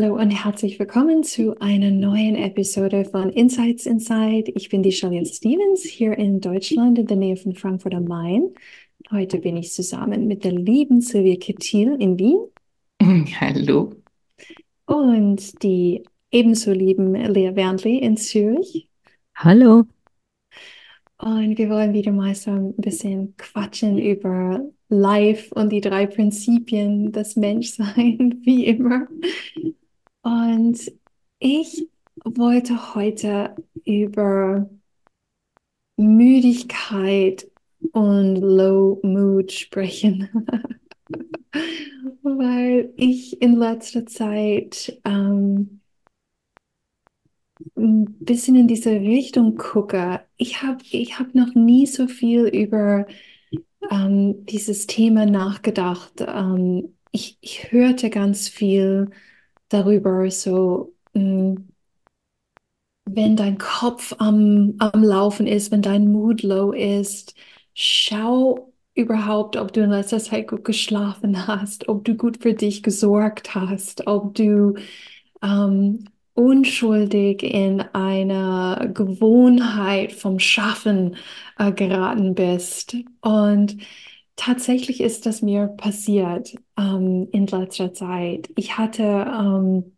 Hallo und herzlich willkommen zu einer neuen Episode von Insights Inside. Ich bin die Charlotte Stevens hier in Deutschland in der Nähe von Frankfurt am Main. Heute bin ich zusammen mit der lieben Silvia Kettil in Wien. Hallo. Und die ebenso lieben Lea Wernli in Zürich. Hallo. Und wir wollen wieder mal so ein bisschen quatschen über Life und die drei Prinzipien des Menschseins, wie immer. Und ich wollte heute über Müdigkeit und Low Mood sprechen, weil ich in letzter Zeit ähm, ein bisschen in diese Richtung gucke. Ich habe ich hab noch nie so viel über ähm, dieses Thema nachgedacht. Ähm, ich, ich hörte ganz viel darüber, so mh, mm, wenn dein Kopf am, am Laufen ist, wenn dein Mood low ist, schau überhaupt, ob du in letzter Zeit gut geschlafen hast, ob du gut für dich gesorgt hast, ob du ähm, unschuldig in eine Gewohnheit vom Schaffen äh, geraten bist. Und tatsächlich ist das mir passiert ähm, in letzter Zeit. Ich hatte ähm,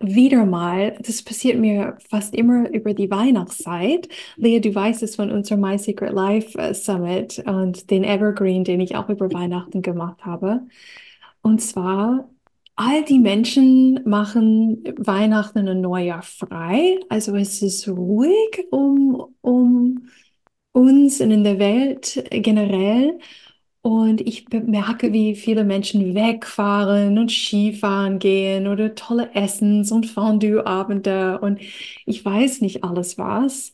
wieder mal, das passiert mir fast immer über die Weihnachtszeit. Lea, du weißt es von unserem My Secret Life äh, Summit und den Evergreen, den ich auch über Weihnachten gemacht habe. Und zwar, all die Menschen machen Weihnachten und Neujahr frei. Also es ist ruhig um, um uns und in der Welt generell. Und ich bemerke, wie viele Menschen wegfahren und Skifahren gehen oder tolle Essens- und Fondue-Abende und ich weiß nicht alles was.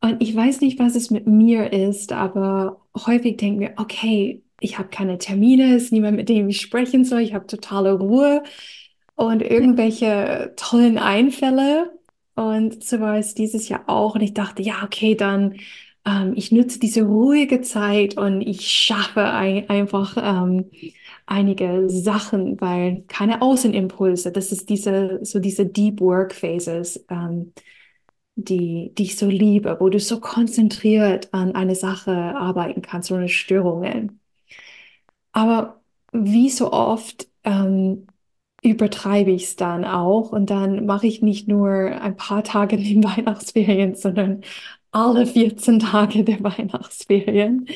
Und ich weiß nicht, was es mit mir ist, aber häufig denke ich mir, okay, ich habe keine Termine, es ist niemand, mit dem ich sprechen soll, ich habe totale Ruhe und irgendwelche tollen Einfälle. Und so war es dieses Jahr auch. Und ich dachte, ja, okay, dann ähm, ich nutze diese ruhige Zeit und ich schaffe ein, einfach ähm, einige Sachen, weil keine Außenimpulse, das ist diese, so diese Deep Work Phases, ähm, die, die ich so liebe, wo du so konzentriert an eine Sache arbeiten kannst, ohne Störungen. Aber wie so oft ähm, übertreibe ich es dann auch und dann mache ich nicht nur ein paar Tage in den Weihnachtsferien, sondern alle 14 Tage der Weihnachtsferien.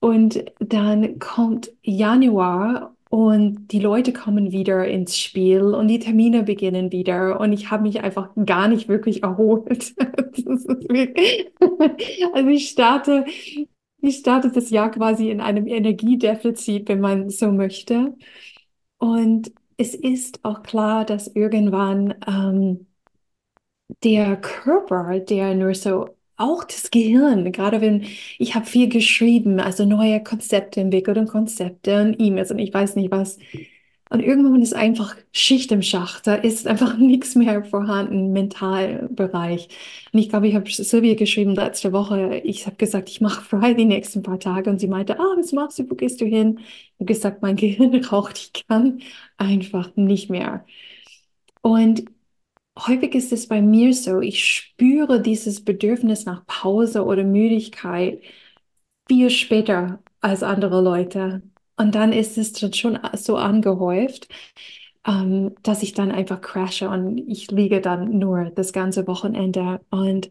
Und dann kommt Januar und die Leute kommen wieder ins Spiel und die Termine beginnen wieder und ich habe mich einfach gar nicht wirklich erholt. also ich starte, ich starte das Jahr quasi in einem Energiedefizit, wenn man so möchte. Und es ist auch klar, dass irgendwann ähm, der Körper, der nur so auch das Gehirn, gerade wenn ich habe viel geschrieben, also neue Konzepte entwickelt und Konzepte und E-Mails und ich weiß nicht was. Und irgendwann ist einfach Schicht im Schacht. Da ist einfach nichts mehr vorhanden Mentalbereich. Und ich glaube, ich habe Silvia geschrieben letzte Woche. Ich habe gesagt, ich mache frei die nächsten paar Tage. Und sie meinte, ah, was machst du? Wo gehst du hin? Habe gesagt, mein Gehirn raucht. Ich kann einfach nicht mehr. Und häufig ist es bei mir so, ich spüre dieses Bedürfnis nach Pause oder Müdigkeit viel später als andere Leute. Und dann ist es schon so angehäuft, ähm, dass ich dann einfach crashe und ich liege dann nur das ganze Wochenende. Und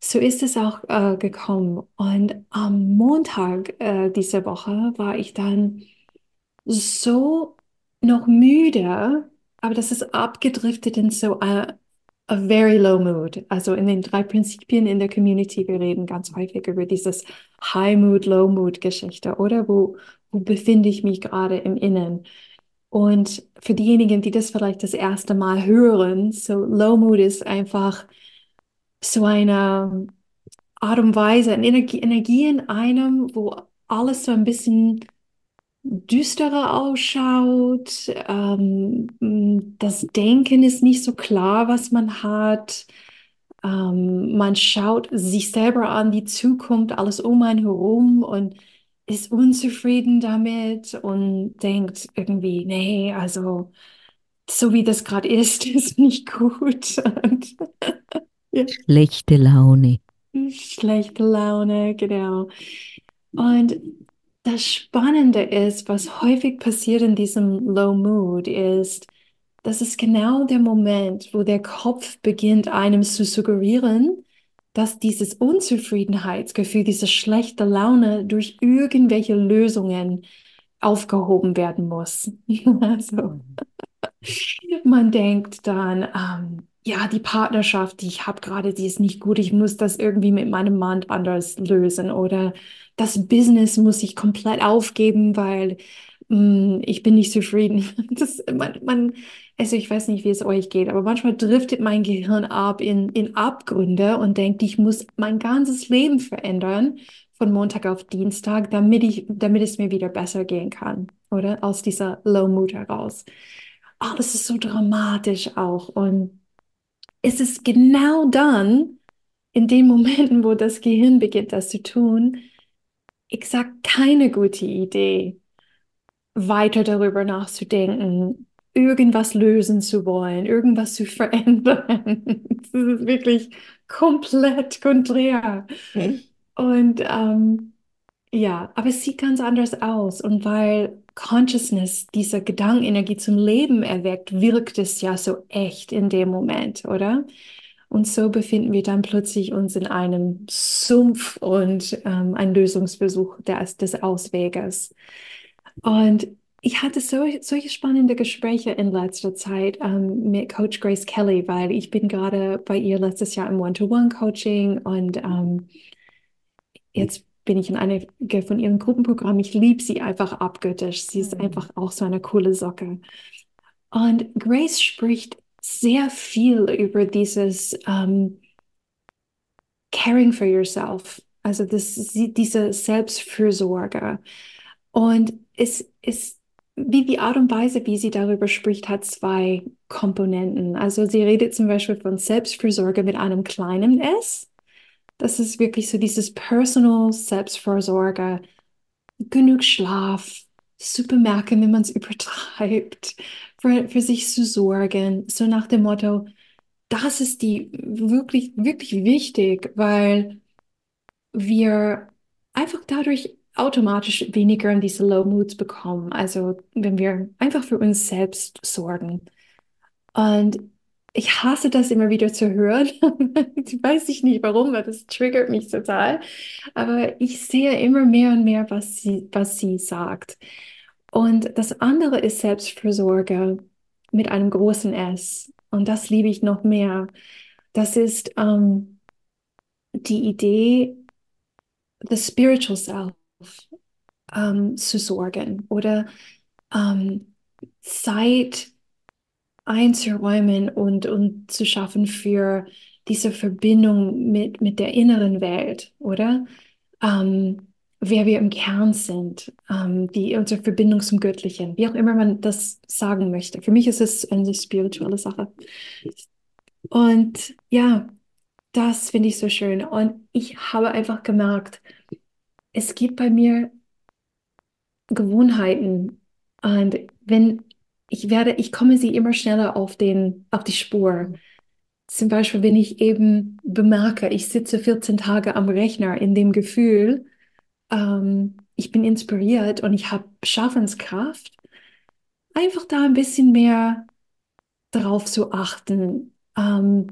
so ist es auch äh, gekommen. Und am Montag äh, dieser Woche war ich dann so noch müde, aber das ist abgedriftet in so äh, a very low mood. Also in den drei Prinzipien in der Community, wir reden ganz häufig über dieses High Mood, Low Mood Geschichte, oder? Wo, wo befinde ich mich gerade im Innen? Und für diejenigen, die das vielleicht das erste Mal hören, so Low Mood ist einfach so eine Art und Weise, eine Energie, Energie in einem, wo alles so ein bisschen düsterer ausschaut. Ähm, das Denken ist nicht so klar, was man hat. Ähm, man schaut sich selber an, die Zukunft, alles um einen herum und ist unzufrieden damit und denkt irgendwie, nee, also so wie das gerade ist, ist nicht gut. Und, ja. Schlechte Laune. Schlechte Laune, genau. Und das Spannende ist, was häufig passiert in diesem Low Mood, ist, das ist genau der Moment, wo der Kopf beginnt, einem zu suggerieren, dass dieses Unzufriedenheitsgefühl, diese schlechte Laune durch irgendwelche Lösungen aufgehoben werden muss. also, man denkt dann, ähm, ja, die Partnerschaft, die ich habe gerade, die ist nicht gut. Ich muss das irgendwie mit meinem Mann anders lösen. Oder das Business muss ich komplett aufgeben, weil mh, hm, ich bin nicht zufrieden. Das, man, man, also ich weiß nicht, wie es euch geht, aber manchmal driftet mein Gehirn ab in, in Abgründe und denkt, ich muss mein ganzes Leben verändern von Montag auf Dienstag, damit ich, damit es mir wieder besser gehen kann, oder? Aus dieser Low Mood heraus. Alles ist so dramatisch auch und ist es genau dann, in den Momenten, wo das Gehirn beginnt, das zu tun, exakt keine gute Idee, weiter darüber nachzudenken, irgendwas lösen zu wollen, irgendwas zu verändern. das ist wirklich komplett konträr. Hm. Und ähm, ja, aber es sieht ganz anders aus. Und weil Consciousness diese Gedankenenergie zum Leben erweckt, wirkt es ja so echt in dem Moment, oder? Und so befinden wir dann plötzlich uns in einem Sumpf und ähm, ein Lösungsversuch des, des Ausweges. Und ich hatte so, solche spannende Gespräche in letzter Zeit ähm, mit Coach Grace Kelly, weil ich bin gerade bei ihr letztes Jahr im One-to-One-Coaching und ähm, jetzt bin ich in einer von ihren Gruppenprogrammen. Ich liebe sie einfach abgöttisch. Sie ist mhm. einfach auch so eine coole Socke. Und Grace spricht sehr viel über dieses um, ähm, Caring for yourself, also das, diese Selbstfürsorge. Und es ist, wie die Art und Weise, wie sie darüber spricht, hat zwei Komponenten. Also sie redet zum Beispiel von Selbstfürsorge mit einem kleinen S das ist wirklich so dieses Personal Selbstversorge, genug Schlaf, super merken, wenn man es übertreibt, für, für sich zu sorgen, so nach dem Motto, das ist die wirklich, wirklich wichtig, weil wir einfach dadurch automatisch weniger in diese Low Moods bekommen. Also wenn wir einfach für uns selbst sorgen. Und ich hasse das immer wieder zu hören. ich weiß ich nicht warum, weil das triggert mich total. Aber ich sehe immer mehr und mehr, was sie, was sie sagt. Und das andere ist Selbstfürsorge mit einem großen S. Und das liebe ich noch mehr. Das ist ähm, die Idee, the spiritual self ähm, zu sorgen oder ähm, Zeit einzuräumen und, und zu schaffen für diese Verbindung mit, mit der inneren Welt, oder? Ähm, wer wir im Kern sind, ähm, die unsere Verbindung zum Göttlichen, wie auch immer man das sagen möchte. Für mich ist es eine spirituelle Sache. Und ja, das finde ich so schön. Und ich habe einfach gemerkt, es gibt bei mir Gewohnheiten. Und wenn ich werde, ich komme sie immer schneller auf den, auf die Spur. Zum Beispiel, wenn ich eben bemerke, ich sitze 14 Tage am Rechner in dem Gefühl, ähm, ich bin inspiriert und ich habe Schaffenskraft, einfach da ein bisschen mehr darauf zu achten, ähm,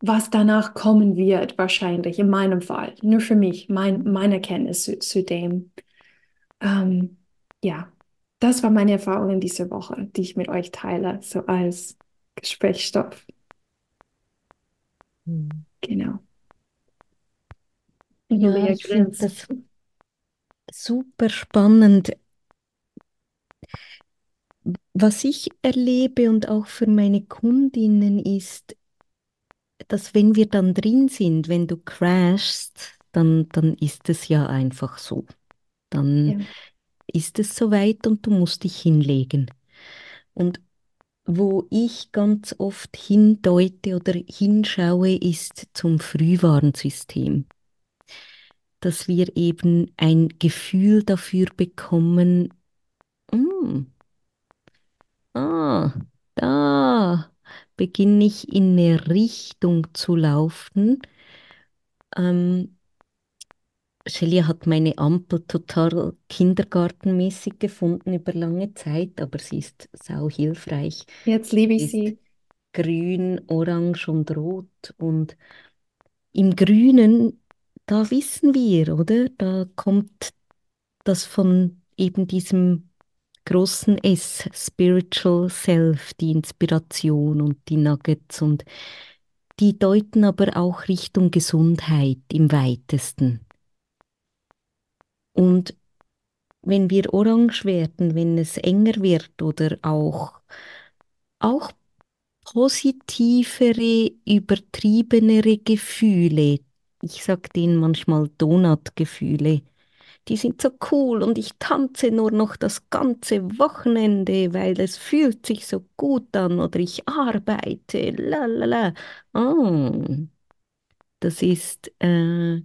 was danach kommen wird, wahrscheinlich in meinem Fall. Nur für mich, mein, meine Erkenntnis zu, zu dem. Ähm, ja, das war meine Erfahrung in dieser Woche, die ich mit euch teile, so als Gesprächsstoff. Genau. Ja, ich finde das super spannend. Was ich erlebe und auch für meine Kundinnen ist, dass wenn wir dann drin sind, wenn du crashst, dann, dann ist es ja einfach so. Dann ja. Ist es soweit und du musst dich hinlegen. Und wo ich ganz oft hindeute oder hinschaue, ist zum Frühwarnsystem. Dass wir eben ein Gefühl dafür bekommen, mm, ah, da beginne ich in eine Richtung zu laufen. Ähm, Shelia hat meine Ampel total kindergartenmäßig gefunden über lange Zeit, aber sie ist sau hilfreich. Jetzt liebe ich sie. Grün, Orange und Rot. Und im Grünen, da wissen wir, oder? Da kommt das von eben diesem großen S, Spiritual Self, die Inspiration und die Nuggets und die deuten aber auch Richtung Gesundheit im weitesten. Und wenn wir orange werden, wenn es enger wird oder auch, auch positivere, übertriebenere Gefühle, ich sage denen manchmal Donut-Gefühle, die sind so cool und ich tanze nur noch das ganze Wochenende, weil es fühlt sich so gut an oder ich arbeite, la la la. Oh, das ist äh,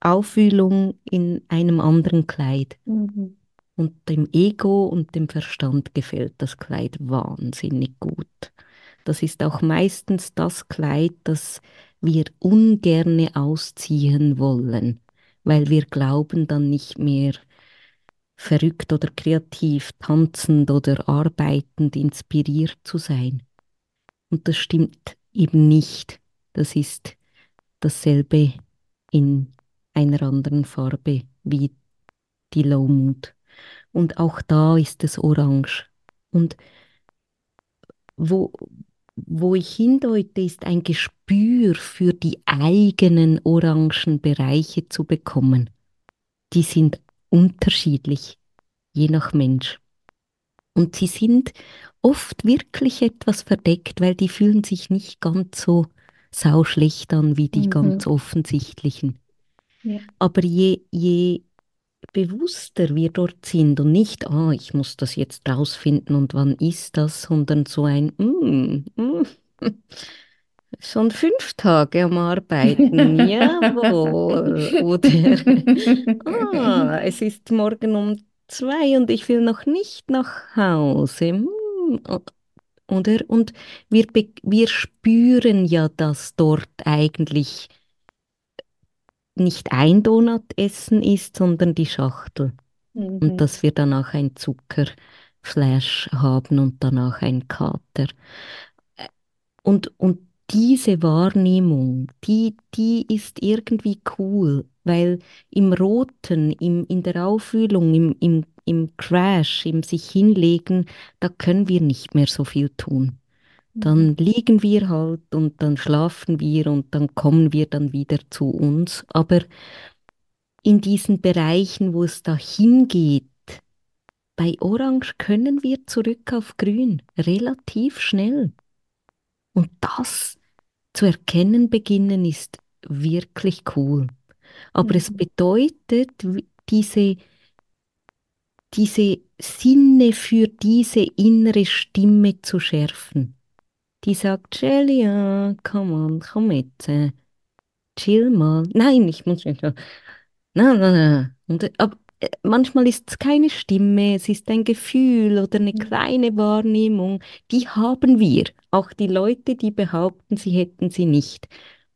Auffühlung in einem anderen Kleid. Mhm. Und dem Ego und dem Verstand gefällt das Kleid wahnsinnig gut. Das ist auch meistens das Kleid, das wir ungerne ausziehen wollen, weil wir glauben dann nicht mehr verrückt oder kreativ, tanzend oder arbeitend inspiriert zu sein. Und das stimmt eben nicht. Das ist dasselbe in einer anderen Farbe wie die Low Mood. Und auch da ist es orange. Und wo, wo ich hindeute, ist ein Gespür für die eigenen orangen Bereiche zu bekommen. Die sind unterschiedlich, je nach Mensch. Und sie sind oft wirklich etwas verdeckt, weil die fühlen sich nicht ganz so sauschlecht an wie die mhm. ganz offensichtlichen. Ja. Aber je, je bewusster wir dort sind und nicht, ah, ich muss das jetzt rausfinden und wann ist das, sondern so ein, mm, mm, schon fünf Tage am Arbeiten, jawohl. Oder, ah, es ist morgen um zwei und ich will noch nicht nach Hause. Mm, oder? Und wir, wir spüren ja, dass dort eigentlich nicht ein Donut essen ist, sondern die Schachtel. Mhm. Und dass wir danach ein Zuckerflash haben und danach ein Kater. Und, und diese Wahrnehmung, die, die ist irgendwie cool, weil im Roten, im, in der Aufwühlung, im, im, im Crash, im sich hinlegen, da können wir nicht mehr so viel tun. Dann mhm. liegen wir halt und dann schlafen wir und dann kommen wir dann wieder zu uns. Aber in diesen Bereichen, wo es dahin geht, bei Orange können wir zurück auf Grün relativ schnell. Und das zu erkennen beginnen ist wirklich cool. Aber mhm. es bedeutet, diese, diese Sinne für diese innere Stimme zu schärfen die sagt, Celia, come on, komm jetzt, äh, chill mal. Nein, ich muss nicht. Nein, nein, nein. Und, äh, aber, äh, manchmal ist es keine Stimme, es ist ein Gefühl oder eine mhm. kleine Wahrnehmung. Die haben wir. Auch die Leute, die behaupten, sie hätten sie nicht.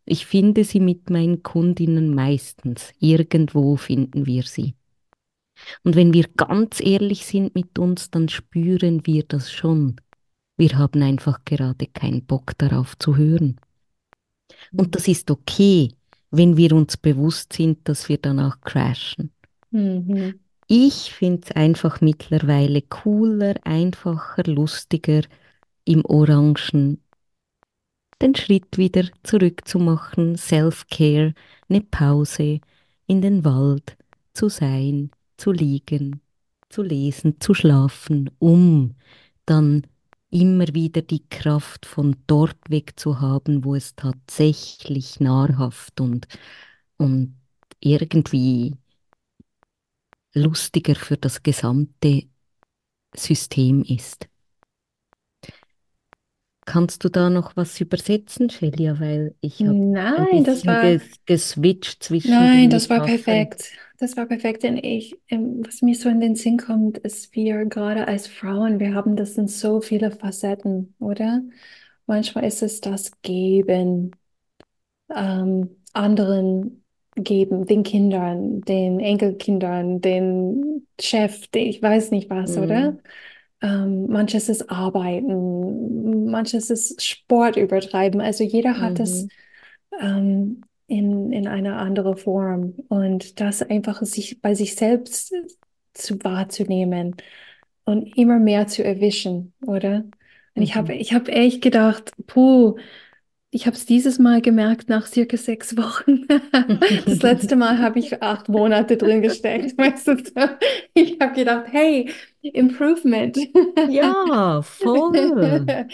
Ich finde sie mit meinen Kundinnen meistens. Irgendwo finden wir sie. Und wenn wir ganz ehrlich sind mit uns, dann spüren wir das schon. Wir haben einfach gerade keinen Bock darauf zu hören. Und das ist okay, wenn wir uns bewusst sind, dass wir danach crashen. Mhm. Ich finde es einfach mittlerweile cooler, einfacher, lustiger, im Orangen den Schritt wieder zurückzumachen, Self-Care, eine Pause, in den Wald zu sein, zu liegen, zu lesen, zu schlafen, um dann immer wieder die Kraft von dort weg zu haben, wo es tatsächlich nahrhaft und, und irgendwie lustiger für das gesamte System ist. Kannst du da noch was übersetzen, Celia? Weil ich habe Nein, das war ges geswitcht zwischen Nein, das war perfekt. Das war perfekt, denn ich, ähm, was mir so in den Sinn kommt, ist, wir gerade als Frauen, wir haben das in so viele Facetten, oder? Manchmal ist es das Geben, ähm, anderen geben, den Kindern, den Enkelkindern, den Chef, den, ich weiß nicht was, Mhm. oder? Ähm, manches ist Arbeiten, manches ist Sport übertreiben. Also jeder hat es Mhm. ähm, in, in eine andere Form. Und das einfach sich bei sich selbst zu wahrzunehmen und immer mehr zu erwischen, oder? Und ich habe Mhm. ich hab echt gedacht, puh, ich habe es dieses Mal gemerkt nach circa sechs Wochen. Das letzte Mal habe ich acht Monate drin gesteckt. Weißt du? Ich habe gedacht, hey, Improvement. Ja, voll.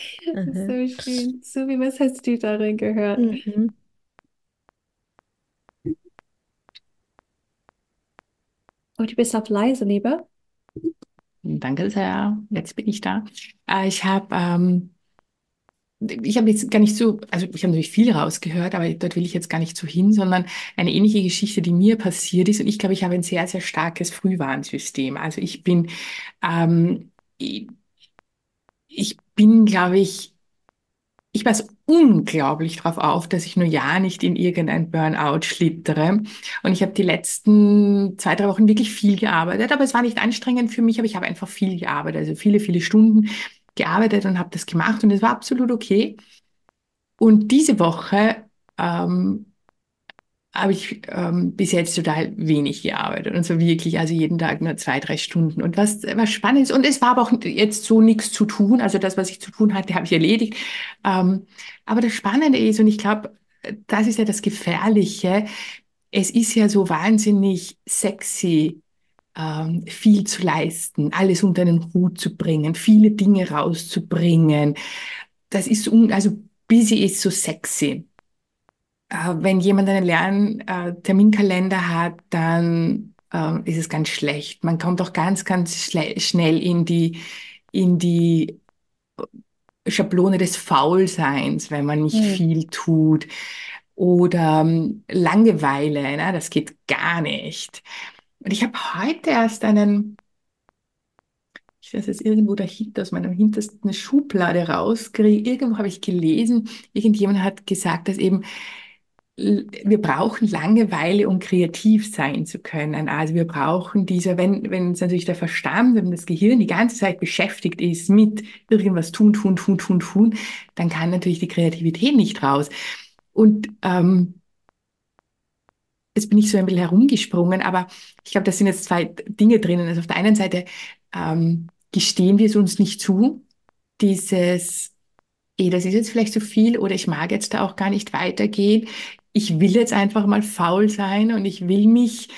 So schön. Subi, was hast du darin gehört? Mhm. Oh, du bist auf leise, Lieber. Danke sehr. Jetzt bin ich da. Äh, ich habe ähm, ich habe jetzt gar nicht so, also ich habe natürlich viel rausgehört, aber dort will ich jetzt gar nicht so hin, sondern eine ähnliche Geschichte, die mir passiert ist. Und ich glaube, ich habe ein sehr, sehr starkes Frühwarnsystem. Also ich bin, ähm, ich bin, glaube ich, ich passe unglaublich darauf auf, dass ich nur ja nicht in irgendein Burnout schlittere. Und ich habe die letzten zwei, drei Wochen wirklich viel gearbeitet, aber es war nicht anstrengend für mich, aber ich habe einfach viel gearbeitet, also viele, viele Stunden gearbeitet und habe das gemacht und es war absolut okay. Und diese Woche ähm, habe ich ähm, bis jetzt total wenig gearbeitet und so wirklich, also jeden Tag nur zwei, drei Stunden. Und was, was spannend ist, und es war aber auch jetzt so nichts zu tun, also das, was ich zu tun hatte, habe ich erledigt. Ähm, aber das Spannende ist, und ich glaube, das ist ja das Gefährliche, es ist ja so wahnsinnig sexy, ähm, viel zu leisten, alles unter einen Hut zu bringen, viele Dinge rauszubringen. Das ist, also busy ist so sexy. Äh, wenn jemand einen leeren äh, Terminkalender hat, dann äh, ist es ganz schlecht. Man kommt auch ganz, ganz schnell in die, in die Schablone des Faulseins, wenn man nicht Hm. viel tut. Oder ähm, Langeweile, ne? Das geht gar nicht. Und ich habe heute erst einen, ich weiß jetzt irgendwo dahinter aus meiner hintersten Schublade rauskriege, irgendwo habe ich gelesen, irgendjemand hat gesagt, dass eben wir brauchen Langeweile, um kreativ sein zu können. Also wir brauchen diese, wenn, wenn es natürlich der Verstand, wenn das Gehirn die ganze Zeit beschäftigt ist mit irgendwas tun, tun, tun, tun, tun, dann kann natürlich die Kreativität nicht raus. Und ähm, jetzt bin ich so ein bisschen herumgesprungen, aber ich glaube, da sind jetzt zwei Dinge drinnen. Also auf der einen Seite ähm, gestehen wir es uns nicht zu, dieses, eh, das ist jetzt vielleicht zu viel oder ich mag jetzt da auch gar nicht weitergehen. Ich will jetzt einfach mal faul sein und ich will mich,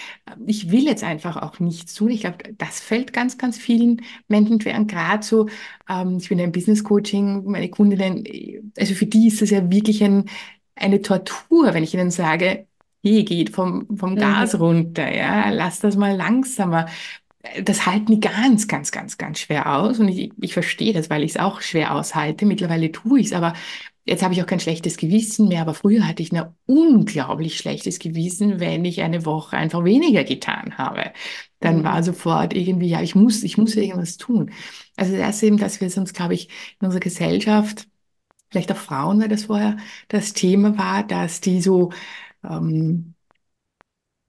ich will jetzt einfach auch nichts tun. Ich glaube, das fällt ganz, ganz vielen Menschen schwer. Und gerade so, ähm, ich bin ja im Business Coaching, meine Kundinnen, also für die ist das ja wirklich ein, eine Tortur, wenn ich ihnen sage, hey, geht vom, vom Gas Mhm. runter, ja, lass das mal langsamer. Das halten die ganz, ganz, ganz, ganz schwer aus. Und ich, ich verstehe das, weil ich es auch schwer aushalte. Mittlerweile tue ich es, aber jetzt habe ich auch kein schlechtes Gewissen mehr. Aber früher hatte ich ein unglaublich schlechtes Gewissen, wenn ich eine Woche einfach weniger getan habe. Dann Mhm. war sofort irgendwie, ja, ich muss, ich muss irgendwas tun. Also das erste eben, dass wir sonst, glaube ich, in unserer Gesellschaft, vielleicht auch Frauen, weil das vorher das Thema war, dass die so ähm,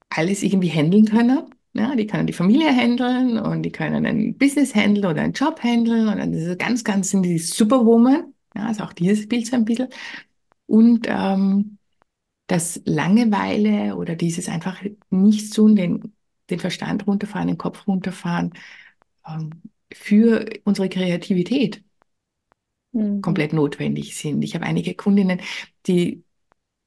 alles irgendwie handeln können. Ja, die können die Familie handeln und die können ein Business handeln oder einen Job handeln und dann ist es ganz, ganz sind die Superwoman. Ja, also auch dieses Bild so ein bisschen. Und ähm, das Langeweile oder dieses einfach nichts tun, den, den Verstand runterfahren, den Kopf runterfahren, ähm, für unsere Kreativität. mhm. komplett notwendig sind. Ich habe einige Kundinnen, die,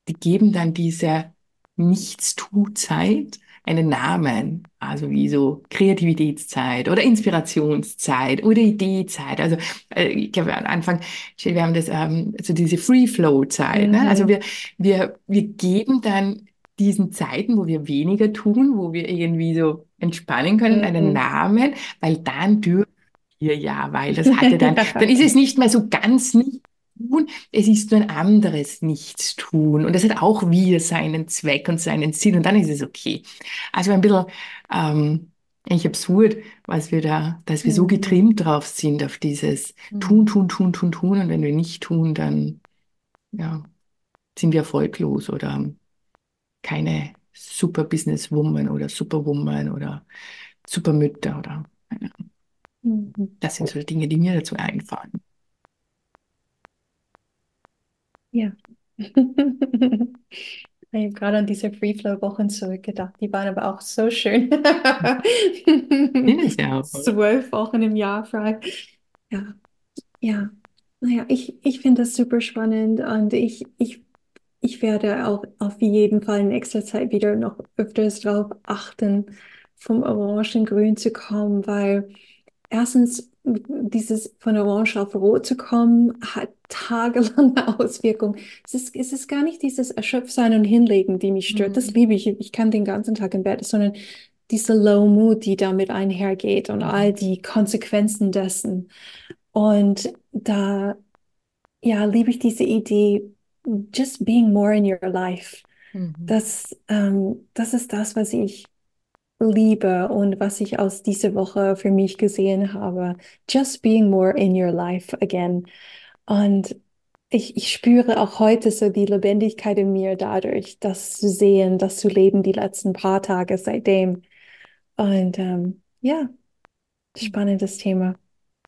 die geben dann diese Nichtstu-Zeit einen Namen, also wie so Kreativitätszeit oder Inspirationszeit oder Ideezeit. Also äh, ich glaube am Anfang, wir haben das, ähm, also diese Free-Flow-Zeit. Mhm. Ne? Also wir, wir, wir geben dann diesen Zeiten, wo wir weniger tun, wo wir irgendwie so entspannen können, mhm. einen Namen, weil dann dürfen wir ja, weil das hatte dann, dann ist es nicht mehr so ganz nicht tun, es ist nur ein anderes Nichtstun und das hat auch wieder seinen Zweck und seinen Sinn und dann ist es okay. Also ein bisschen ähm, eigentlich absurd, was wir da, dass wir mhm. so getrimmt drauf sind auf dieses mhm. Tun, Tun, Tun, Tun, Tun und wenn wir nicht tun, dann ja, sind wir erfolglos oder keine super Businesswoman oder Superwoman oder Supermütter oder mhm. das sind so Dinge, die mir dazu einfallen. Ja. ich habe gerade an diese Free-Flow-Wochen zurückgedacht. Die waren aber auch so schön. Zwölf Wochen im Jahr frei. Ja, ja. Naja, ich, ich finde das super spannend und ich, ich, ich werde auch auf jeden Fall in nächster Zeit wieder noch öfters darauf achten, vom Orangengrün zu kommen, weil erstens dieses von Orange auf Rot zu kommen, hat tagelange Auswirkungen. Es ist, es ist gar nicht dieses Erschöpfsein und Hinlegen, die mich stört. Mhm. Das liebe ich. Ich kann den ganzen Tag im Bett, sondern diese Low Mood, die damit einhergeht und all die Konsequenzen dessen. Und da, ja, liebe ich diese Idee, just being more in your life. Mhm. Das, ähm, das ist das, was ich liebe und was ich aus dieser Woche für mich gesehen habe. Just being more in your life again. Und ich, ich spüre auch heute so die Lebendigkeit in mir dadurch, das zu sehen, das zu leben, die letzten paar Tage seitdem. Und ähm, ja, spannendes Thema.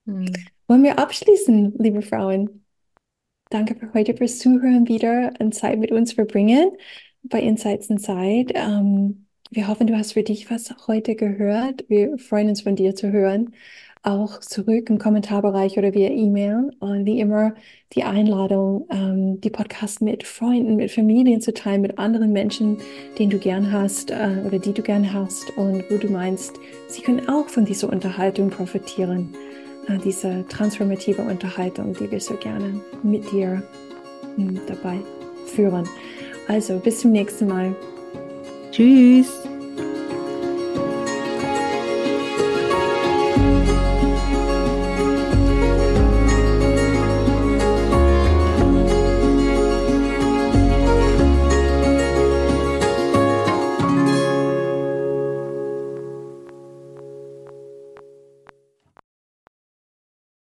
Mhm. Wollen wir abschließen, liebe Frauen? Danke für heute fürs Zuhören wieder und Zeit mit uns verbringen bei Insights in Zeit. Ähm, wir hoffen, du hast für dich was heute gehört. Wir freuen uns von dir zu hören. Auch zurück im Kommentarbereich oder via E-Mail. Und wie immer die Einladung, ähm, die Podcast mit Freunden, mit Familien zu teilen, mit anderen Menschen, den du gern hast äh, oder die du gern hast und wo du meinst, sie können auch von dieser Unterhaltung profitieren. Äh, diese transformative Unterhaltung, die wir so gerne mit dir mh, hm, dabei führen. Also bis zum nächsten Mal. Tschüss.